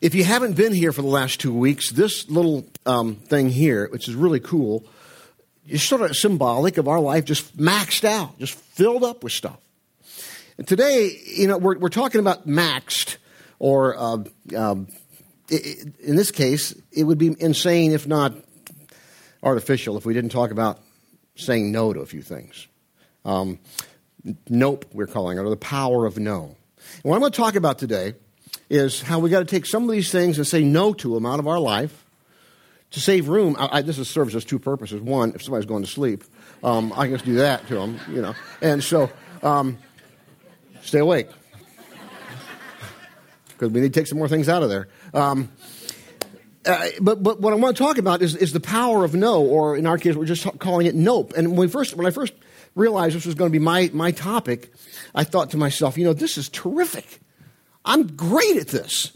If you haven't been here for the last two weeks, this little um, thing here, which is really cool, is sort of symbolic of our life just maxed out, just filled up with stuff. And today, you know, we're, we're talking about maxed, or uh, um, in this case, it would be insane if not artificial if we didn't talk about saying no to a few things. Um, nope, we're calling it, or the power of no. And what I'm going to talk about today is how we got to take some of these things and say no to them out of our life to save room. I, I, this is, serves as two purposes. One, if somebody's going to sleep, um, I can just do that to them, you know. And so, um, stay awake because we need to take some more things out of there. Um, uh, but, but what I want to talk about is, is the power of no, or in our case, we're just calling it nope. And when, first, when I first realized this was going to be my, my topic, I thought to myself, you know, this is terrific. I'm great at this.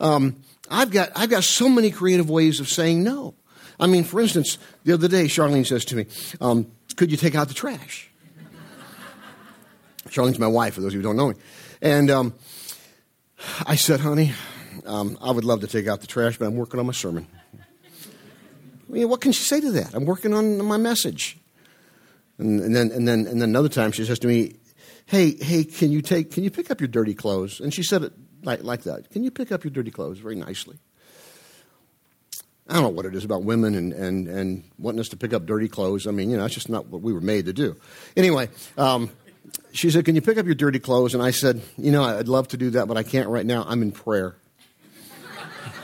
Um, I've, got, I've got so many creative ways of saying no. I mean, for instance, the other day, Charlene says to me, um, Could you take out the trash? Charlene's my wife, for those of you who don't know me. And um, I said, Honey, um, I would love to take out the trash, but I'm working on my sermon. I mean, what can she say to that? I'm working on my message. And, and, then, and, then, and then another time she says to me, hey, hey, can you take, can you pick up your dirty clothes? And she said it like, like that. Can you pick up your dirty clothes very nicely? I don't know what it is about women and, and, and wanting us to pick up dirty clothes. I mean, you know, that's just not what we were made to do. Anyway, um, she said, Can you pick up your dirty clothes? And I said, You know, I'd love to do that, but I can't right now. I'm in prayer.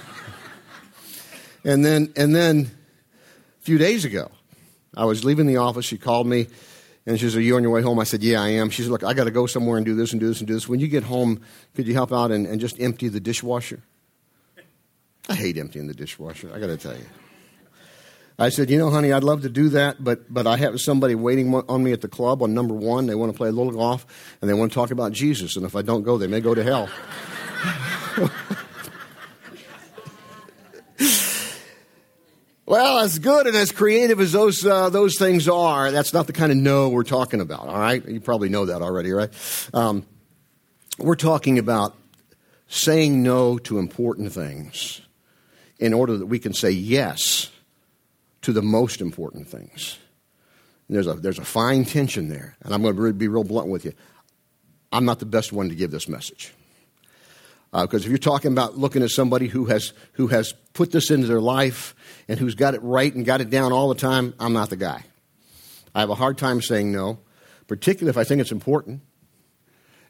and then, and then a few days ago, I was leaving the office. She called me and she said, Are you on your way home? I said, Yeah, I am. She said, Look, I got to go somewhere and do this and do this and do this. When you get home, could you help out and, and just empty the dishwasher? I hate emptying the dishwasher, I got to tell you. I said, You know, honey, I'd love to do that, but, but I have somebody waiting on me at the club on number one. They want to play a little golf and they want to talk about Jesus. And if I don't go, they may go to hell. Well, as good and as creative as those, uh, those things are, that's not the kind of no we're talking about, all right? You probably know that already, right? Um, we're talking about saying no to important things in order that we can say yes to the most important things. there's a, there's a fine tension there, and I'm going to be real blunt with you. I'm not the best one to give this message. Because uh, if you're talking about looking at somebody who has, who has put this into their life and who's got it right and got it down all the time, I'm not the guy. I have a hard time saying no, particularly if I think it's important.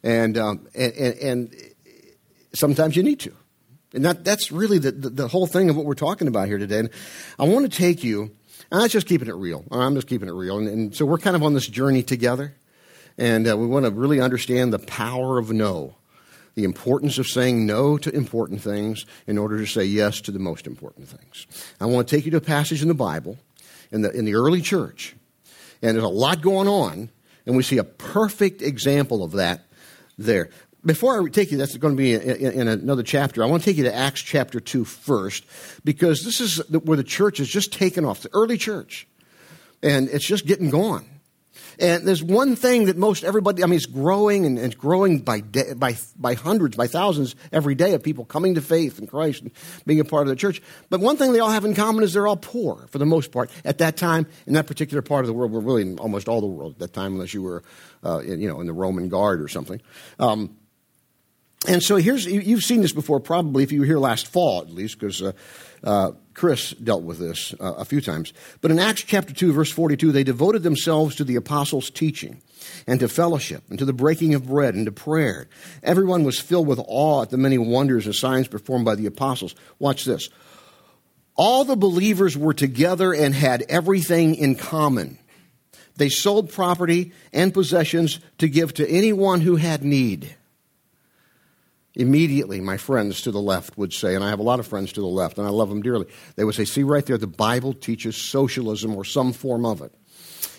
And, um, and, and, and, sometimes you need to. And that, that's really the, the, the, whole thing of what we're talking about here today. And I want to take you, and I'm just keeping it real. I'm just keeping it real. And, and so we're kind of on this journey together. And uh, we want to really understand the power of no the importance of saying no to important things in order to say yes to the most important things. I want to take you to a passage in the Bible in the, in the early church, and there's a lot going on, and we see a perfect example of that there. Before I take you, that's going to be in, another chapter. I want to take you to Acts chapter 2 first, because this is where the church has just taken off, the early church, and it's just getting going. And there's one thing that most everybody, I mean, it's growing and it's growing by, by, by hundreds, by thousands every day of people coming to faith in Christ and being a part of the church. But one thing they all have in common is they're all poor for the most part at that time in that particular part of the world. We're really in almost all the world at that time, unless you were, uh, in, you know, in the Roman Guard or something. Um, and so here's, you've seen this before probably if you were here last fall at least, because uh, uh, Chris dealt with this uh, a few times. But in Acts chapter 2, verse 42, they devoted themselves to the apostles' teaching and to fellowship and to the breaking of bread and to prayer. Everyone was filled with awe at the many wonders and signs performed by the apostles. Watch this. All the believers were together and had everything in common. They sold property and possessions to give to anyone who had need. Immediately, my friends to the left would say, and I have a lot of friends to the left, and I love them dearly, they would say, See right there, the Bible teaches socialism or some form of it.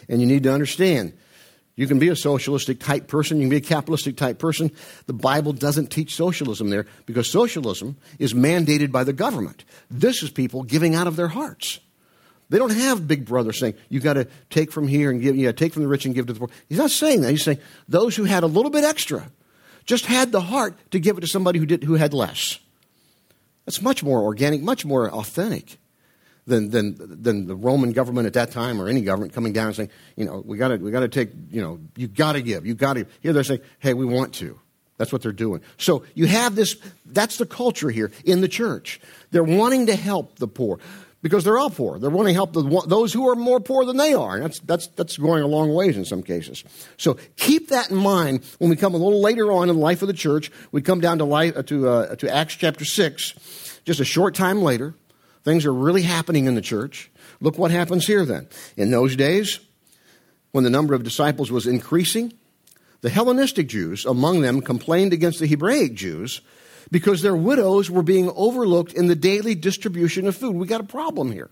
And you need to understand, you can be a socialistic type person, you can be a capitalistic type person. The Bible doesn't teach socialism there because socialism is mandated by the government. This is people giving out of their hearts. They don't have Big Brother saying, you've got to take from here and give, you take from the rich and give to the poor. He's not saying that. He's saying those who had a little bit extra just had the heart to give it to somebody who, did, who had less. That's much more organic, much more authentic than, than, than the Roman government at that time or any government coming down and saying, you know, we got to we got to take, you know, you got to give, you got to. Here they're saying, hey, we want to. That's what they're doing. So you have this, that's the culture here in the church. They're wanting to help the poor because they're all poor. They're wanting to help the, those who are more poor than they are. That's, that's, that's going a long ways in some cases. So keep that in mind when we come a little later on in the life of the church. We come down to, life, uh, to, uh, to Acts chapter 6, just a short time later. Things are really happening in the church. Look what happens here then. In those days, when the number of disciples was increasing, the Hellenistic Jews among them complained against the Hebraic Jews because their widows were being overlooked in the daily distribution of food. We got a problem here.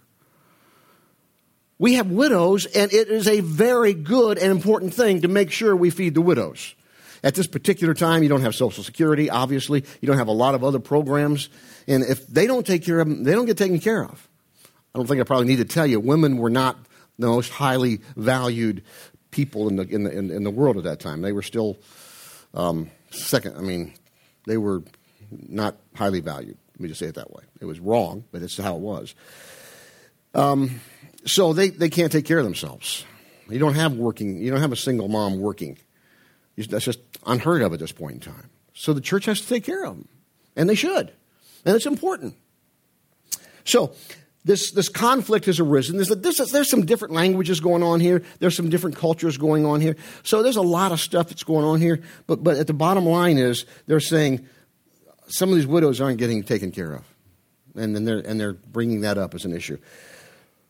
We have widows, and it is a very good and important thing to make sure we feed the widows. At this particular time, you don't have Social Security, obviously. You don't have a lot of other programs. And if they don't take care of them, they don't get taken care of. I don't think I probably need to tell you, women were not the most highly valued people in the, in the, in, in the world at that time. They were still um, second. I mean, they were not highly valued. Let me just say it that way. It was wrong, but it's how it was. Um, so they, they can't take care of themselves. You don't have working, you don't have a single mom working. That's just unheard of at this point in time. So the church has to take care of them, and they should. And it's important. So, this, this conflict has arisen. There's, there's, there's some different languages going on here. There's some different cultures going on here. So there's a lot of stuff that's going on here. But, but at the bottom line is they're saying some of these widows aren't getting taken care of. And, then they're, and they're bringing that up as an issue.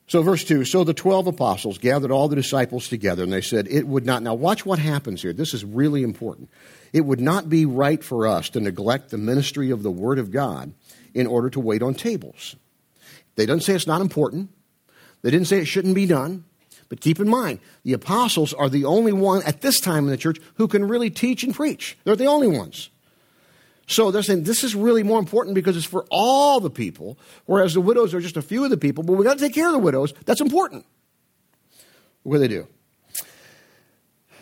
So, verse 2 So the 12 apostles gathered all the disciples together, and they said, It would not. Now, watch what happens here. This is really important. It would not be right for us to neglect the ministry of the Word of God in order to wait on tables. They don't say it's not important. They didn't say it shouldn't be done. But keep in mind, the apostles are the only one at this time in the church who can really teach and preach. They're the only ones. So they're saying this is really more important because it's for all the people, whereas the widows are just a few of the people, but we've got to take care of the widows. That's important. What do they do?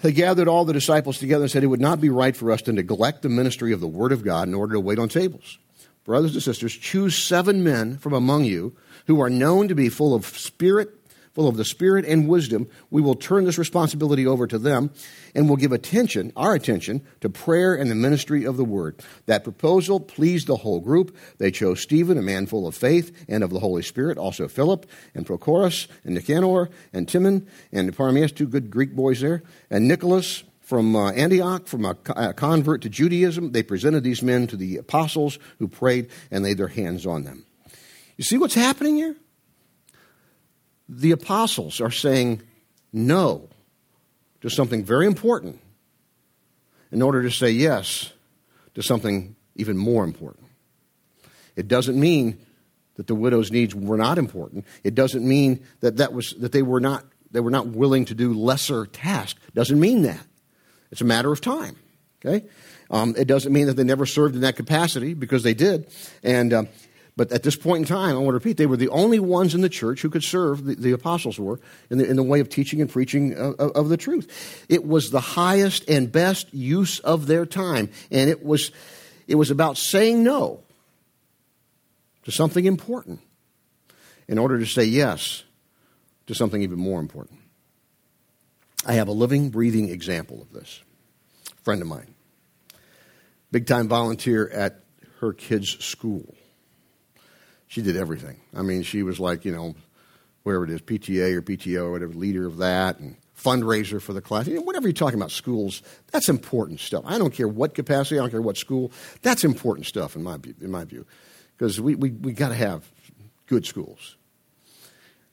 They gathered all the disciples together and said it would not be right for us to neglect the ministry of the Word of God in order to wait on tables. Brothers and sisters, choose seven men from among you who are known to be full of spirit full of the Spirit and wisdom, we will turn this responsibility over to them and we'll give attention, our attention, to prayer and the ministry of the Word. That proposal pleased the whole group. They chose Stephen, a man full of faith and of the Holy Spirit, also Philip and Prochorus and Nicanor and Timon and Parmenas, two good Greek boys there, and Nicholas from uh, Antioch, from a, a convert to Judaism. They presented these men to the apostles who prayed and laid their hands on them. You see what's happening here? The apostles are saying no to something very important in order to say yes to something even more important. It doesn't mean that the widow's needs were not important. It doesn't mean that, that, was, that they, were not, they were not willing to do lesser tasks. Doesn't mean that. It's a matter of time. Okay? Um, it doesn't mean that they never served in that capacity because they did. And uh, but at this point in time, I want to repeat, they were the only ones in the church who could serve, the, the apostles were, in the, in the way of teaching and preaching of, of the truth. It was the highest and best use of their time. And it was, it was about saying no to something important in order to say yes to something even more important. I have a living, breathing example of this. A friend of mine, big time volunteer at her kids' school she did everything. I mean, she was like, you know, wherever it is, PTA or PTO or whatever, leader of that, and fundraiser for the class. You know, whatever you're talking about, schools, that's important stuff. I don't care what capacity, I don't care what school. That's important stuff in my, in my view. Because we, we, we got to have good schools.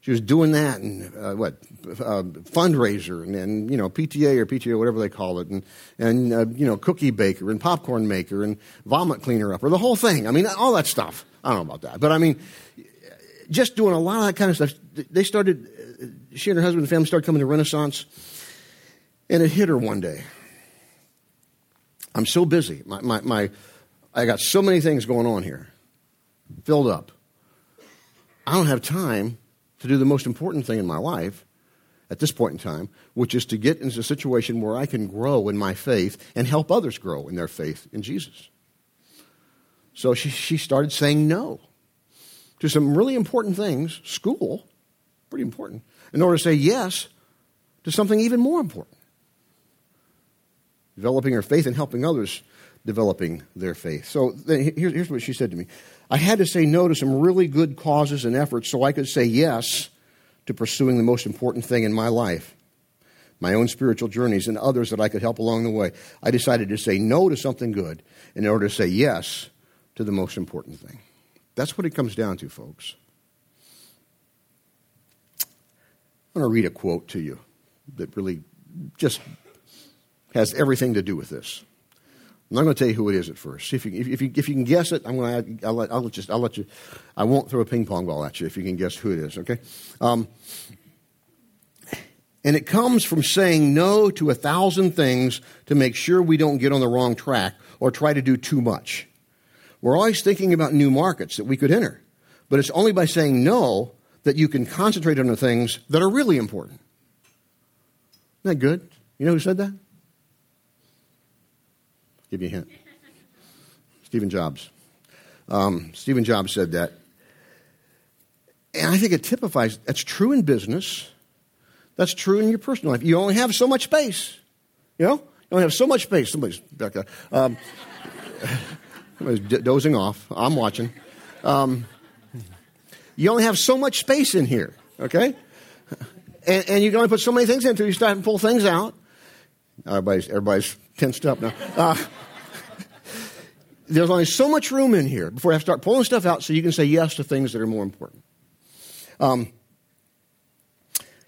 She was doing that and uh, what uh, fundraiser and, and, you know PTA or PTO whatever they call it and and uh, you know cookie baker and popcorn maker and vomit cleaner up or the whole thing. I mean all that stuff. I don't know about that. But I mean, just doing a lot of that kind of stuff. They started, she and her husband and family started coming to Renaissance, and it hit her one day. I'm so busy. My, my, my, I got so many things going on here, filled up. I don't have time to do the most important thing in my life at this point in time, which is to get into a situation where I can grow in my faith and help others grow in their faith in Jesus. So she, she started saying no to some really important things, school, pretty important, in order to say yes to something even more important developing her faith and helping others developing their faith. So here's, here's what she said to me I had to say no to some really good causes and efforts so I could say yes to pursuing the most important thing in my life my own spiritual journeys and others that I could help along the way. I decided to say no to something good in order to say yes to the most important thing. That's what it comes down to, folks. I want to read a quote to you that really just has everything to do with this. I'm not going to tell you who it is at first. If you, if you, if you can guess it, I'm going to, I'll let, I'll, just, I'll let you, I won't throw a ping pong ball at you if you can guess who it is, okay? Um, and it comes from saying no to a thousand things to make sure we don't get on the wrong track or try to do too much. We're always thinking about new markets that we could enter, but it's only by saying no that you can concentrate on the things that are really important. Isn't that good? You know who said that? Give you a hint. Stephen Jobs. Um, Stephen Jobs said that. And I think it typifies that's true in business. That's true in your personal life. You only have so much space. You know? You only have so much space. Somebody's back there. Um, somebody's d- dozing off. I'm watching. Um, you only have so much space in here, okay? And, and you can only put so many things in until you start to pull things out. Everybody's, everybody's tensed up now. Uh, there's only so much room in here before I have to start pulling stuff out so you can say yes to things that are more important. Um,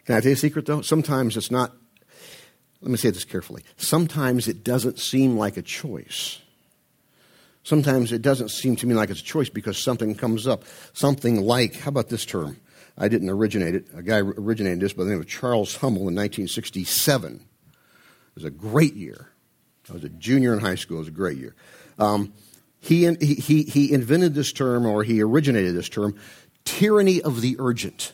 can I tell you a secret though? Sometimes it's not, let me say this carefully. Sometimes it doesn't seem like a choice. Sometimes it doesn't seem to me like it's a choice because something comes up. Something like, how about this term? I didn't originate it. A guy originated this by the name of Charles Hummel in 1967. It was a great year. I was a junior in high school. It was a great year. Um, he, he, he invented this term, or he originated this term, tyranny of the urgent.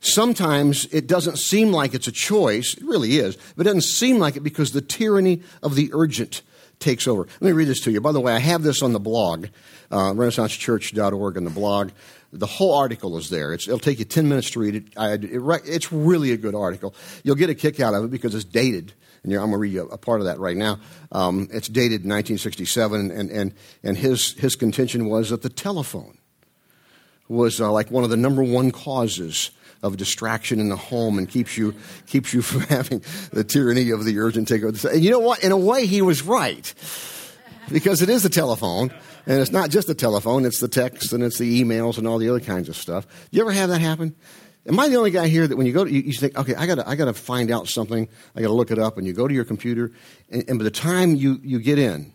Sometimes it doesn't seem like it's a choice. It really is. But it doesn't seem like it because the tyranny of the urgent takes over. Let me read this to you. By the way, I have this on the blog, uh, renaissancechurch.org on the blog. The whole article is there. It's, it'll take you 10 minutes to read it. I, it. It's really a good article. You'll get a kick out of it because it's dated and I'm going to read you a, part of that right now. Um, it's dated 1967, and, and, and his, his contention was that the telephone was uh, like one of the number one causes of distraction in the home and keeps you, keeps you from having the tyranny of the urgent takeover. And you know what? In a way, he was right. Because it is the telephone, and it's not just the telephone, it's the text and it's the emails and all the other kinds of stuff. You ever have that happen? Am I the only guy here that when you go to, you, you think, okay, I gotta, I gotta find out something, I gotta look it up, and you go to your computer, and, and by the time you, you get in,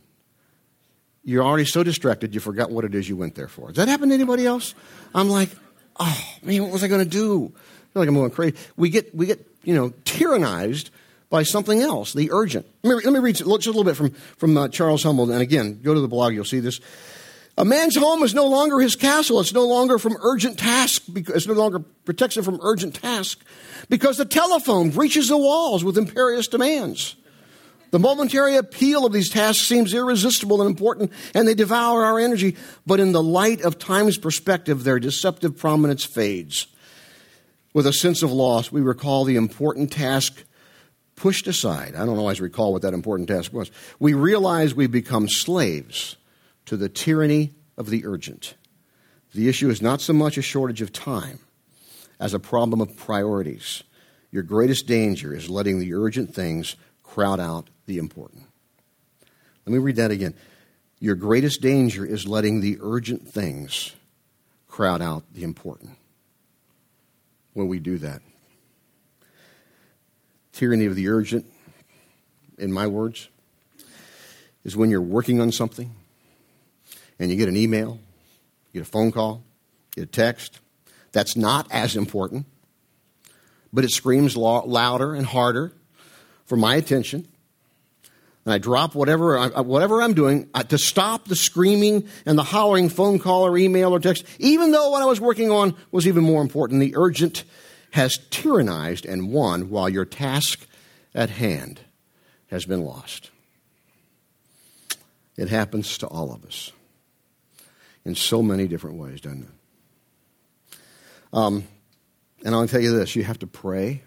you're already so distracted you forgot what it is you went there for. Does that happen to anybody else? I'm like, oh man, what was I gonna do? I feel like I'm going crazy. We get, we get, you know, tyrannized by something else, the urgent. Let me, let me read just a little bit from, from uh, Charles Hummel, and again, go to the blog, you'll see this. A man's home is no longer his castle. It's no longer from urgent task. It's no longer protects him from urgent task because the telephone breaches the walls with imperious demands. The momentary appeal of these tasks seems irresistible and important, and they devour our energy. But in the light of time's perspective, their deceptive prominence fades. With a sense of loss, we recall the important task pushed aside. I don't always recall what that important task was. We realize we become slaves to the tyranny of the urgent. The issue is not so much a shortage of time as a problem of priorities. Your greatest danger is letting the urgent things crowd out the important. Let me read that again. Your greatest danger is letting the urgent things crowd out the important. When we do that, tyranny of the urgent, in my words, is when you're working on something and you get an email, you get a phone call, you get a text. That's not as important, but it screams louder and harder for my attention. And I drop whatever, whatever I'm doing uh, to stop the screaming and the hollering phone call or email or text, even though what I was working on was even more important. The urgent has tyrannized and won while your task at hand has been lost. It happens to all of us. in so many different ways, doesn't it? Um, and I'll tell you this you have to pray.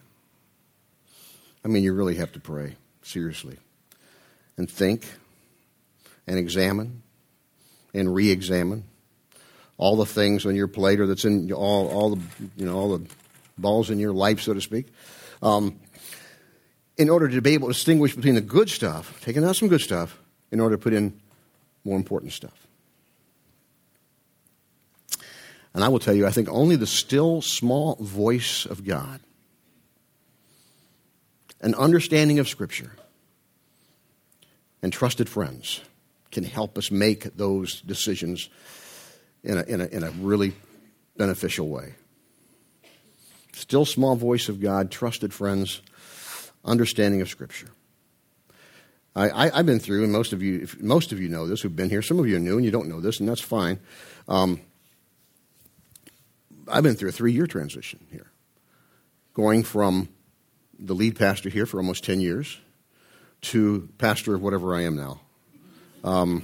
I mean, you really have to pray, seriously, and think and examine and re examine all the things on your plate or that's in all, all the you know all the balls in your life, so to speak. Um, in order to be able to distinguish between the good stuff, taking out some good stuff, in order to put in more important stuff. And I will tell you, I think only the still small voice of God, an understanding of Scripture, and trusted friends can help us make those decisions in a, in a, in a really beneficial way. Still small voice of God, trusted friends, understanding of Scripture. I, have been through, and most of you, most of you know this who've been here. Some of you are new, and you don't know this, and that's fine. Um, I've been through a three-year transition here, going from the lead pastor here for almost ten years to pastor of whatever I am now. Um,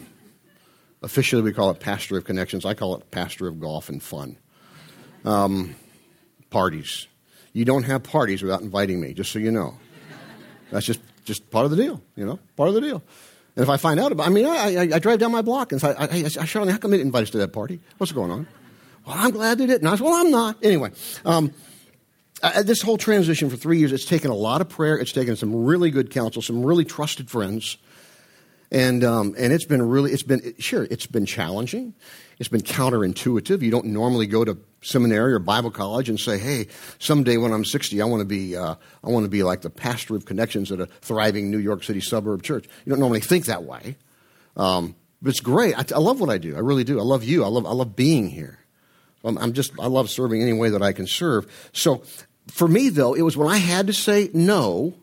officially, we call it pastor of connections. I call it pastor of golf and fun. Um, parties. You don't have parties without inviting me, just so you know. That's just, just part of the deal, you know, part of the deal. And if I find out about, I mean, I, I, I drive down my block and say, I, I, I, Charlene, how come they didn't invite us to that party? What's going on? Well, I'm glad they didn't. I said, well, I'm not. Anyway, um, uh, this whole transition for three years, it's taken a lot of prayer. It's taken some really good counsel, some really trusted friends. And, um, and it's been really, it's been, sure, it's been challenging. It's been counterintuitive. You don't normally go to seminary or Bible college and say, "Hey, someday when I'm 60, I want to be uh, I want to be like the pastor of connections at a thriving New York City suburb church." You don't normally think that way, um, but it's great. I, I, love what I do. I really do. I love you. I love I love being here. I'm, I'm just I love serving any way that I can serve. So for me, though, it was when I had to say no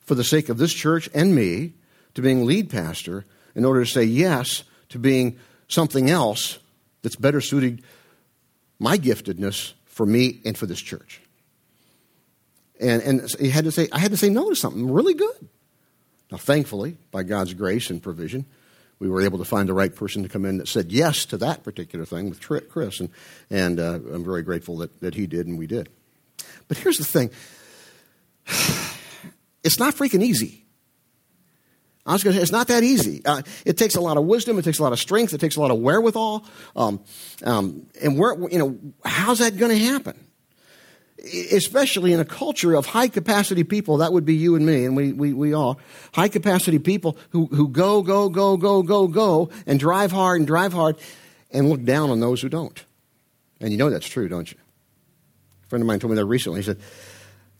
for the sake of this church and me to being lead pastor in order to say yes to being something else that's better suited my giftedness for me and for this church. And, and he had to say, I had to say no to something really good. Now, thankfully, by God's grace and provision, we were able to find the right person to come in that said yes to that particular thing with Chris. And, and uh, I'm very grateful that, that he did and we did. But here's the thing it's not freaking easy. I was going to say, it's not that easy. Uh, it takes a lot of wisdom. It takes a lot of strength. It takes a lot of wherewithal. Um, um, and where, you know, how's that going to happen? Especially in a culture of high capacity people, that would be you and me, and we, we, we are. High capacity people who, who go, go, go, go, go, go, and drive hard and drive hard and look down on those who don't. And you know that's true, don't you? A friend of mine told me that recently. He said,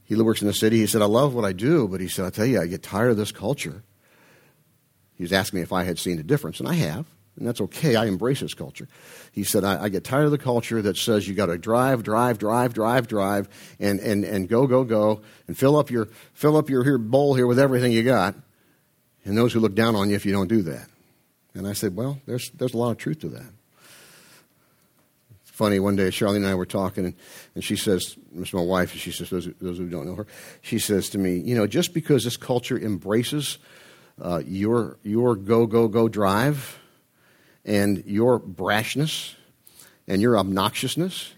he works in the city. He said, I love what I do, but he said, I'll tell you, I get tired of this culture he was asking me if I had seen a difference, and I have, and that's okay. I embrace his culture. He said, I, I get tired of the culture that says you got to drive, drive, drive, drive, drive, and, and, and go, go, go, and fill up your, fill up your here bowl here with everything you got, and those who look down on you if you don't do that. And I said, well, there's, there's a lot of truth to that. Funny, one day Charlene and I were talking, and, and she says, Miss my wife, she says, those, those who don't know her, she says to me, you know, just because this culture embraces uh, your, your go, go, go drive and your brashness and your obnoxiousness,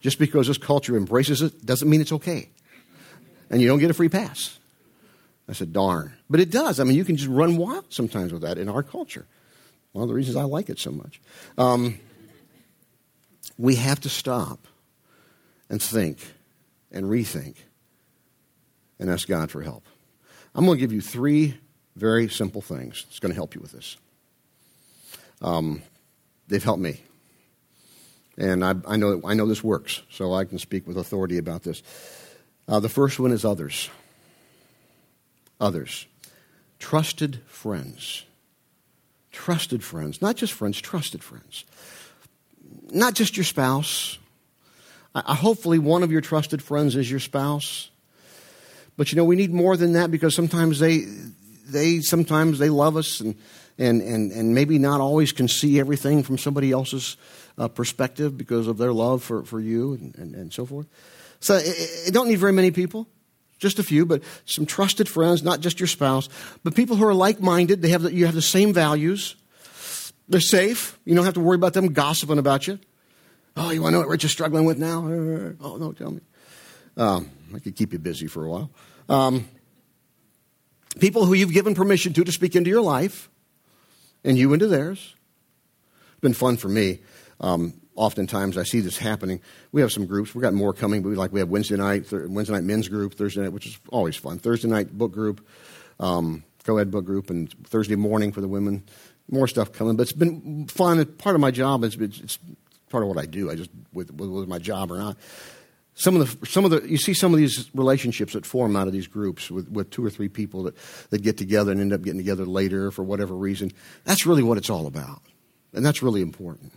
just because this culture embraces it, doesn't mean it's okay. And you don't get a free pass. I said, darn. But it does. I mean, you can just run wild sometimes with that in our culture. One of the reasons I like it so much. Um, we have to stop and think and rethink and ask God for help. I'm going to give you three very simple things. that's going to help you with this. Um, they've helped me. And I, I, know, I know this works, so I can speak with authority about this. Uh, the first one is others. Others. Trusted friends. Trusted friends. Not just friends, trusted friends. Not just your spouse. I, hopefully, one of your trusted friends is your spouse. But you know, we need more than that because sometimes they, they sometimes they love us and, and, and, and maybe not always can see everything from somebody else's uh, perspective because of their love for, for you and, and, and so forth. So you don't need very many people, just a few, but some trusted friends, not just your spouse, but people who are like minded. They have the, you have the same values. They're safe. You don't have to worry about them gossiping about you. Oh, you want to know what Rich is struggling with now? Oh, no, tell me. Um, I could keep you busy for a while. Um, people who you've given permission to to speak into your life and you into theirs. It's been fun for me. Um, oftentimes I see this happening. We have some groups. We've got more coming, but we like we have Wednesday night, th- Wednesday night men's group, Thursday night, which is always fun. Thursday night book group, um, co-ed book group, and Thursday morning for the women. More stuff coming, but it's been fun. It's Part of my job is it's part of what I do. I just with, with my job or not. Some of the some of the you see some of these relationships that form out of these groups with, with two or three people that, that get together and end up getting together later for whatever reason. That's really what it's all about. And that's really important.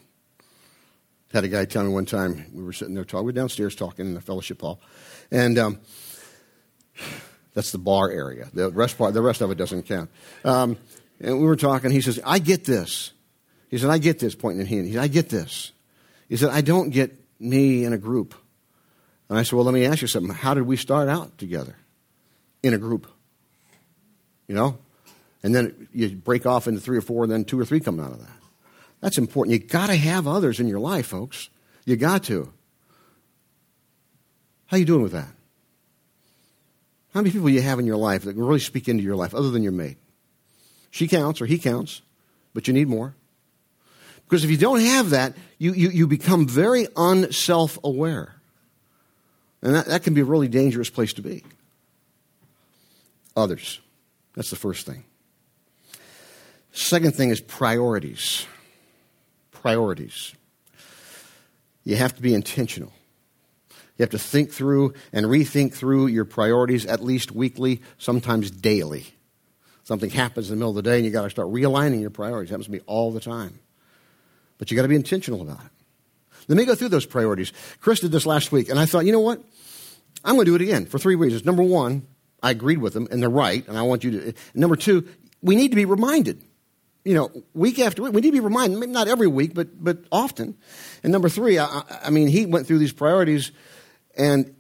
Had a guy tell me one time, we were sitting there talking, we were downstairs talking in the fellowship hall, and um, that's the bar area. The rest, part, the rest of it doesn't count. Um, and we were talking, he says, I get this. He said, I get this, pointing at him. He said, I get this. He said, I don't get me in a group. And I said, Well, let me ask you something. How did we start out together? In a group. You know? And then you break off into three or four, and then two or three come out of that. That's important. You got to have others in your life, folks. You got to. How are you doing with that? How many people you have in your life that can really speak into your life other than your mate? She counts or he counts, but you need more. Because if you don't have that, you, you, you become very unself aware. And that, that can be a really dangerous place to be. Others. That's the first thing. Second thing is priorities. Priorities. You have to be intentional. You have to think through and rethink through your priorities at least weekly, sometimes daily. Something happens in the middle of the day and you got to start realigning your priorities. It happens to me all the time. But you got to be intentional about it. Let me go through those priorities. Chris did this last week, and I thought, you know what? I'm going to do it again for three reasons. Number one, I agreed with them, and they're right, and I want you to. Number two, we need to be reminded. You know, week after week, we need to be reminded. Maybe not every week, but but often. And number three, I, I mean, he went through these priorities, and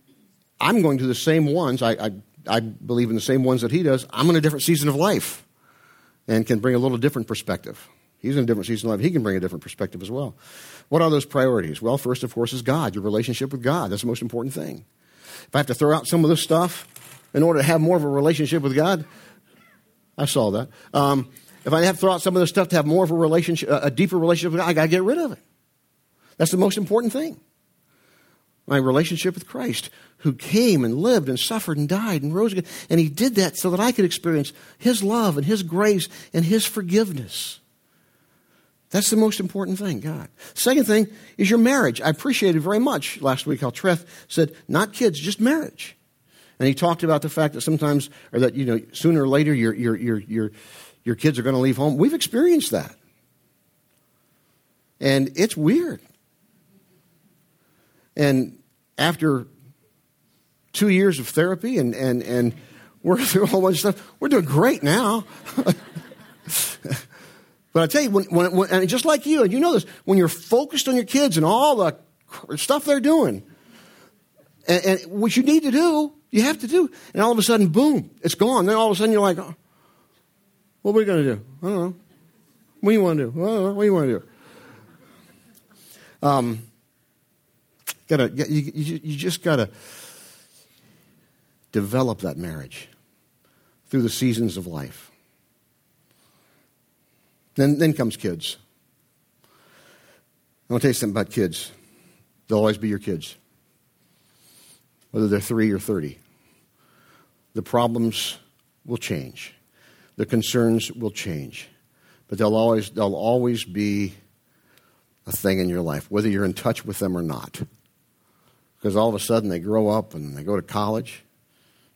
I'm going to the same ones. I, I I believe in the same ones that he does. I'm in a different season of life, and can bring a little different perspective. He's in a different season of life. He can bring a different perspective as well. What are those priorities? Well, first, of course, is God, your relationship with God. That's the most important thing. If I have to throw out some of this stuff in order to have more of a relationship with God, I saw that. Um, if I have to throw out some of this stuff to have more of a relationship, a deeper relationship with God, I got to get rid of it. That's the most important thing. My relationship with Christ, who came and lived and suffered and died and rose again. And he did that so that I could experience his love and his grace and his forgiveness. That's the most important thing, God. Second thing is your marriage. I appreciated very much last week how Treth said, not kids, just marriage. And he talked about the fact that sometimes, or that, you know, sooner or later your, your, your, your, your kids are going to leave home. We've experienced that. And it's weird. And after two years of therapy and, and, and working through a whole bunch of stuff, we're doing great now. But I tell you, when, when, when, and just like you, and you know this, when you're focused on your kids and all the stuff they're doing, and, and what you need to do, you have to do, and all of a sudden, boom, it's gone. Then all of a sudden, you're like, oh, what are we going to do? I don't know. What do you want to do? What do you want to do? Um, gotta, you, you, you just got to develop that marriage through the seasons of life. Then, then comes kids. I want to tell you something about kids. They'll always be your kids, whether they're three or 30. The problems will change, the concerns will change, but they'll always, they'll always be a thing in your life, whether you're in touch with them or not. Because all of a sudden they grow up and they go to college,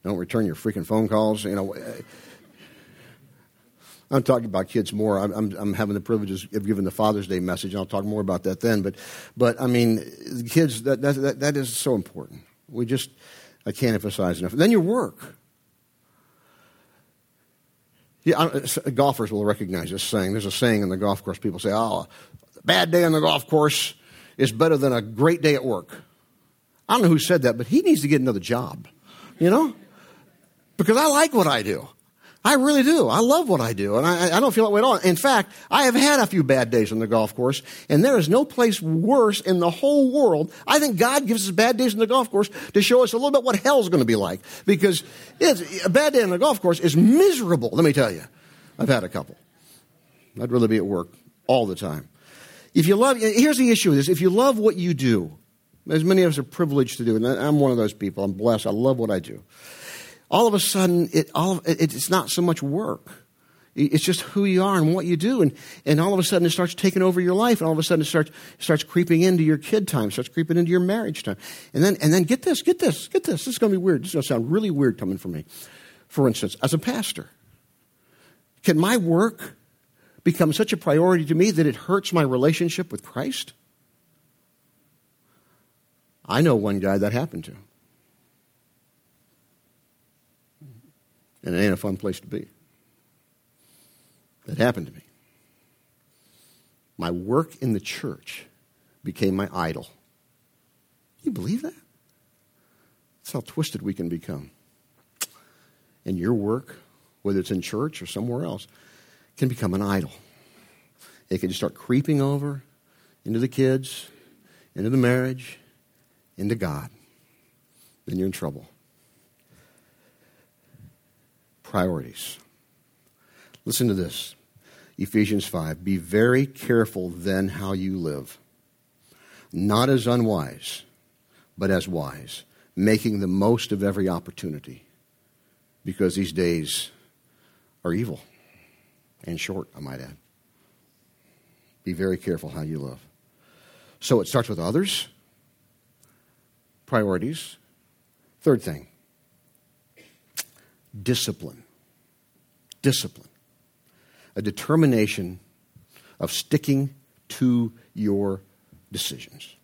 don't return your freaking phone calls. You know, I'm talking about kids more. I'm, I'm, I'm, having the privilege of giving the Father's Day message, and I'll talk more about that then. But, but I mean, kids, that, that, that is so important. We just, I can't emphasize enough. then your work. Yeah, golfers will recognize this saying. There's a saying in the golf course. People say, "Oh, a bad day on the golf course is better than a great day at work." I don't know who said that, but he needs to get another job. You know, because I like what I do. I really do. I love what I do, and I, I, don't feel that way at all. In fact, I have had a few bad days on the golf course, and there is no place worse in the whole world. I think God gives us bad days on the golf course to show us a little bit what hell's going to be like, because a bad day on the golf course is miserable. Let me tell you, I've had a couple. I'd rather be at work all the time. If you love, here's the issue with this: if you love what you do, as many of us are privileged to do, and I'm one of those people. I'm blessed. I love what I do all of a sudden, it, all, it, it's not so much work. It's just who you are and what you do. And, and all of a sudden, it starts taking over your life. And all of a sudden, it starts, starts creeping into your kid time, starts creeping into your marriage time. And then, and then get this, get this, get this. This is going to be weird. This is going to sound really weird coming from me. For instance, as a pastor, can my work become such a priority to me that it hurts my relationship with Christ? I know one guy that happened to. And it ain't a fun place to be. That happened to me. My work in the church became my idol. You believe that? That's how twisted we can become. And your work, whether it's in church or somewhere else, can become an idol. It can just start creeping over into the kids, into the marriage, into God. Then you're in trouble priorities. Listen to this Ephesians 5. Be very careful then how you live, not as unwise, but as wise, making the most of every opportunity, because these days are evil and short, I might add. Be very careful how you live. So it starts with others, priorities. Third thing, discipline. Discipline. A determination of sticking to your decisions.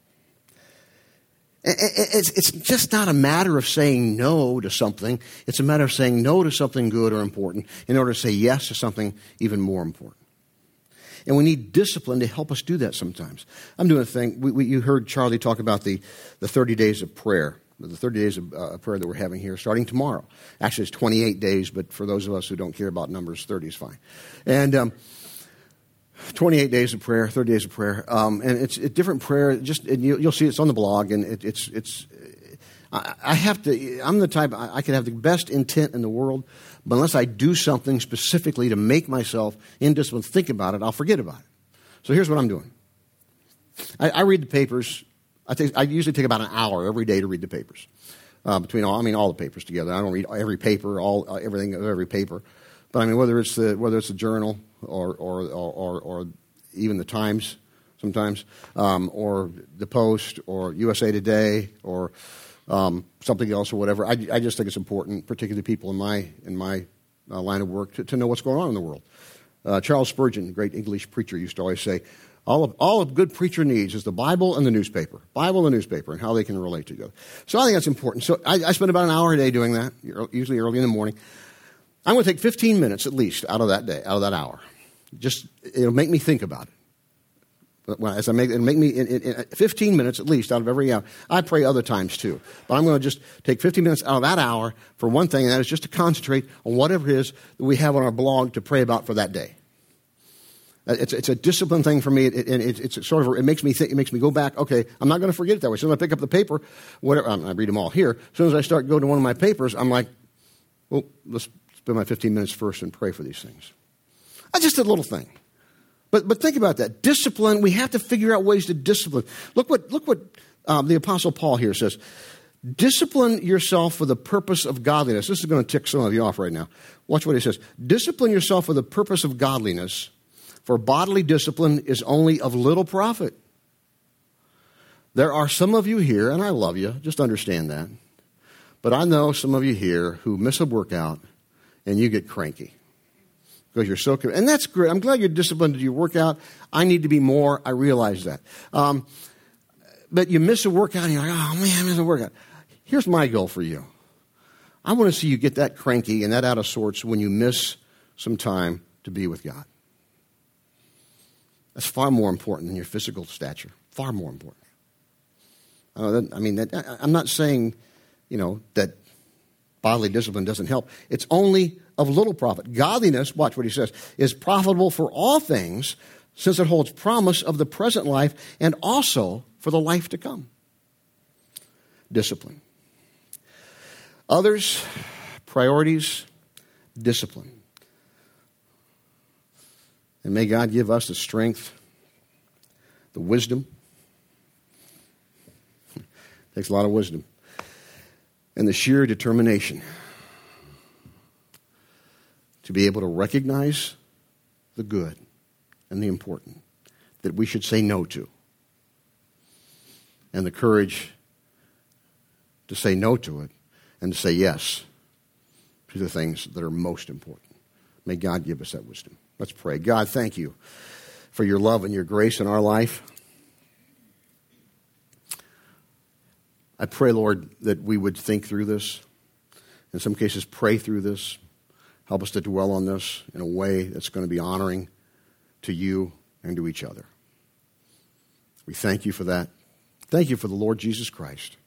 It's just not a matter of saying no to something. It's a matter of saying no to something good or important in order to say yes to something even more important. And we need discipline to help us do that sometimes. I'm doing a thing. We, we, you heard Charlie talk about the, the 30 days of prayer the 30 days of uh, prayer that we're having here starting tomorrow. Actually, it's 28 days, but for those of us who don't care about numbers, 30 is fine. And um, 28 days of prayer, 30 days of prayer. Um, and it's a different prayer. Just and you, will see it's on the blog, and it, it's, it's, I, have to, I'm the type, I, I can have the best intent in the world, but unless I do something specifically to make myself in discipline, think about it, I'll forget about it. So here's what I'm doing. I, I read the papers I, I usually take about an hour every day to read the papers. Uh, between all, I mean, all the papers together. I don't read every paper, all uh, everything of every paper, but I mean, whether it's the whether it's the Journal or or or, or even the Times, sometimes, um, or the Post or USA Today or um, something else or whatever. I, I, just think it's important, particularly people in my in my uh, line of work, to, to, know what's going on in the world. Uh, Charles Spurgeon, great English preacher, used to always say, all, of, all a good preacher needs is the Bible and the newspaper. Bible and newspaper and how they can relate together. So I think that's important. So I, I spend about an hour a day doing that, usually early in the morning. I'm going to take 15 minutes at least out of that day, out of that hour. Just, it'll make me think about it. As I make, it'll make me in, in, in 15 minutes at least out of every hour. I pray other times too. But I'm going to just take 15 minutes out of that hour for one thing, and that is just to concentrate on whatever it is that we have on our blog to pray about for that day. Uh, it's, it's a discipline thing for me, and it, it's sort of it makes me think, it makes me go back. Okay, I'm not going to forget it that way. As I pick up the paper, whatever I read them all here. As soon as I start going to one of my papers, I'm like, well, let's spend my 15 minutes first and pray for these things. I just a little thing, but but think about that discipline. We have to figure out ways to discipline. Look what look what um, the Apostle Paul here says. Discipline yourself for the purpose of godliness. This is going to tick some of you off right now. Watch what he says. Discipline yourself for the purpose of godliness for bodily discipline is only of little profit. There are some of you here, and I love you, just understand that. But I know some of you here who miss a workout and you get cranky because you're so and that's great. I'm glad you're disciplined to your workout. I need to be more. I realize that. Um, but you miss a workout and you're like, oh man, I a workout. Here's my goal for you. I want to see you get that cranky and that out of sorts when you miss some time to be with God. That's far more important than your physical stature. Far more important. Uh, I mean, that, I'm not saying, you know, that bodily discipline doesn't help. It's only of little profit. Godliness, watch what he says, is profitable for all things since it holds promise of the present life and also for the life to come. Discipline. Others, priorities, discipline. And may God give us the strength, the wisdom. It takes a lot of wisdom. And the sheer determination to be able to recognize the good and the important that we should say no to. And the courage to say no to it and to say yes to the things that are most important. May God give us that wisdom. Let's pray. God, thank you for your love and your grace in our life. I pray, Lord, that we would think through this. In some cases, pray through this. Help us to dwell on this in a way that's going to be honoring to you and to each other. We thank you for that. Thank you for the Lord Jesus Christ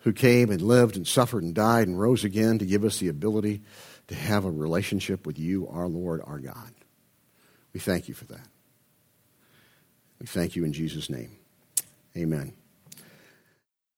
who came and lived and suffered and died and rose again to give us the ability to have a relationship with you, our Lord, our God. We thank you for that. We thank you in Jesus' name. Amen.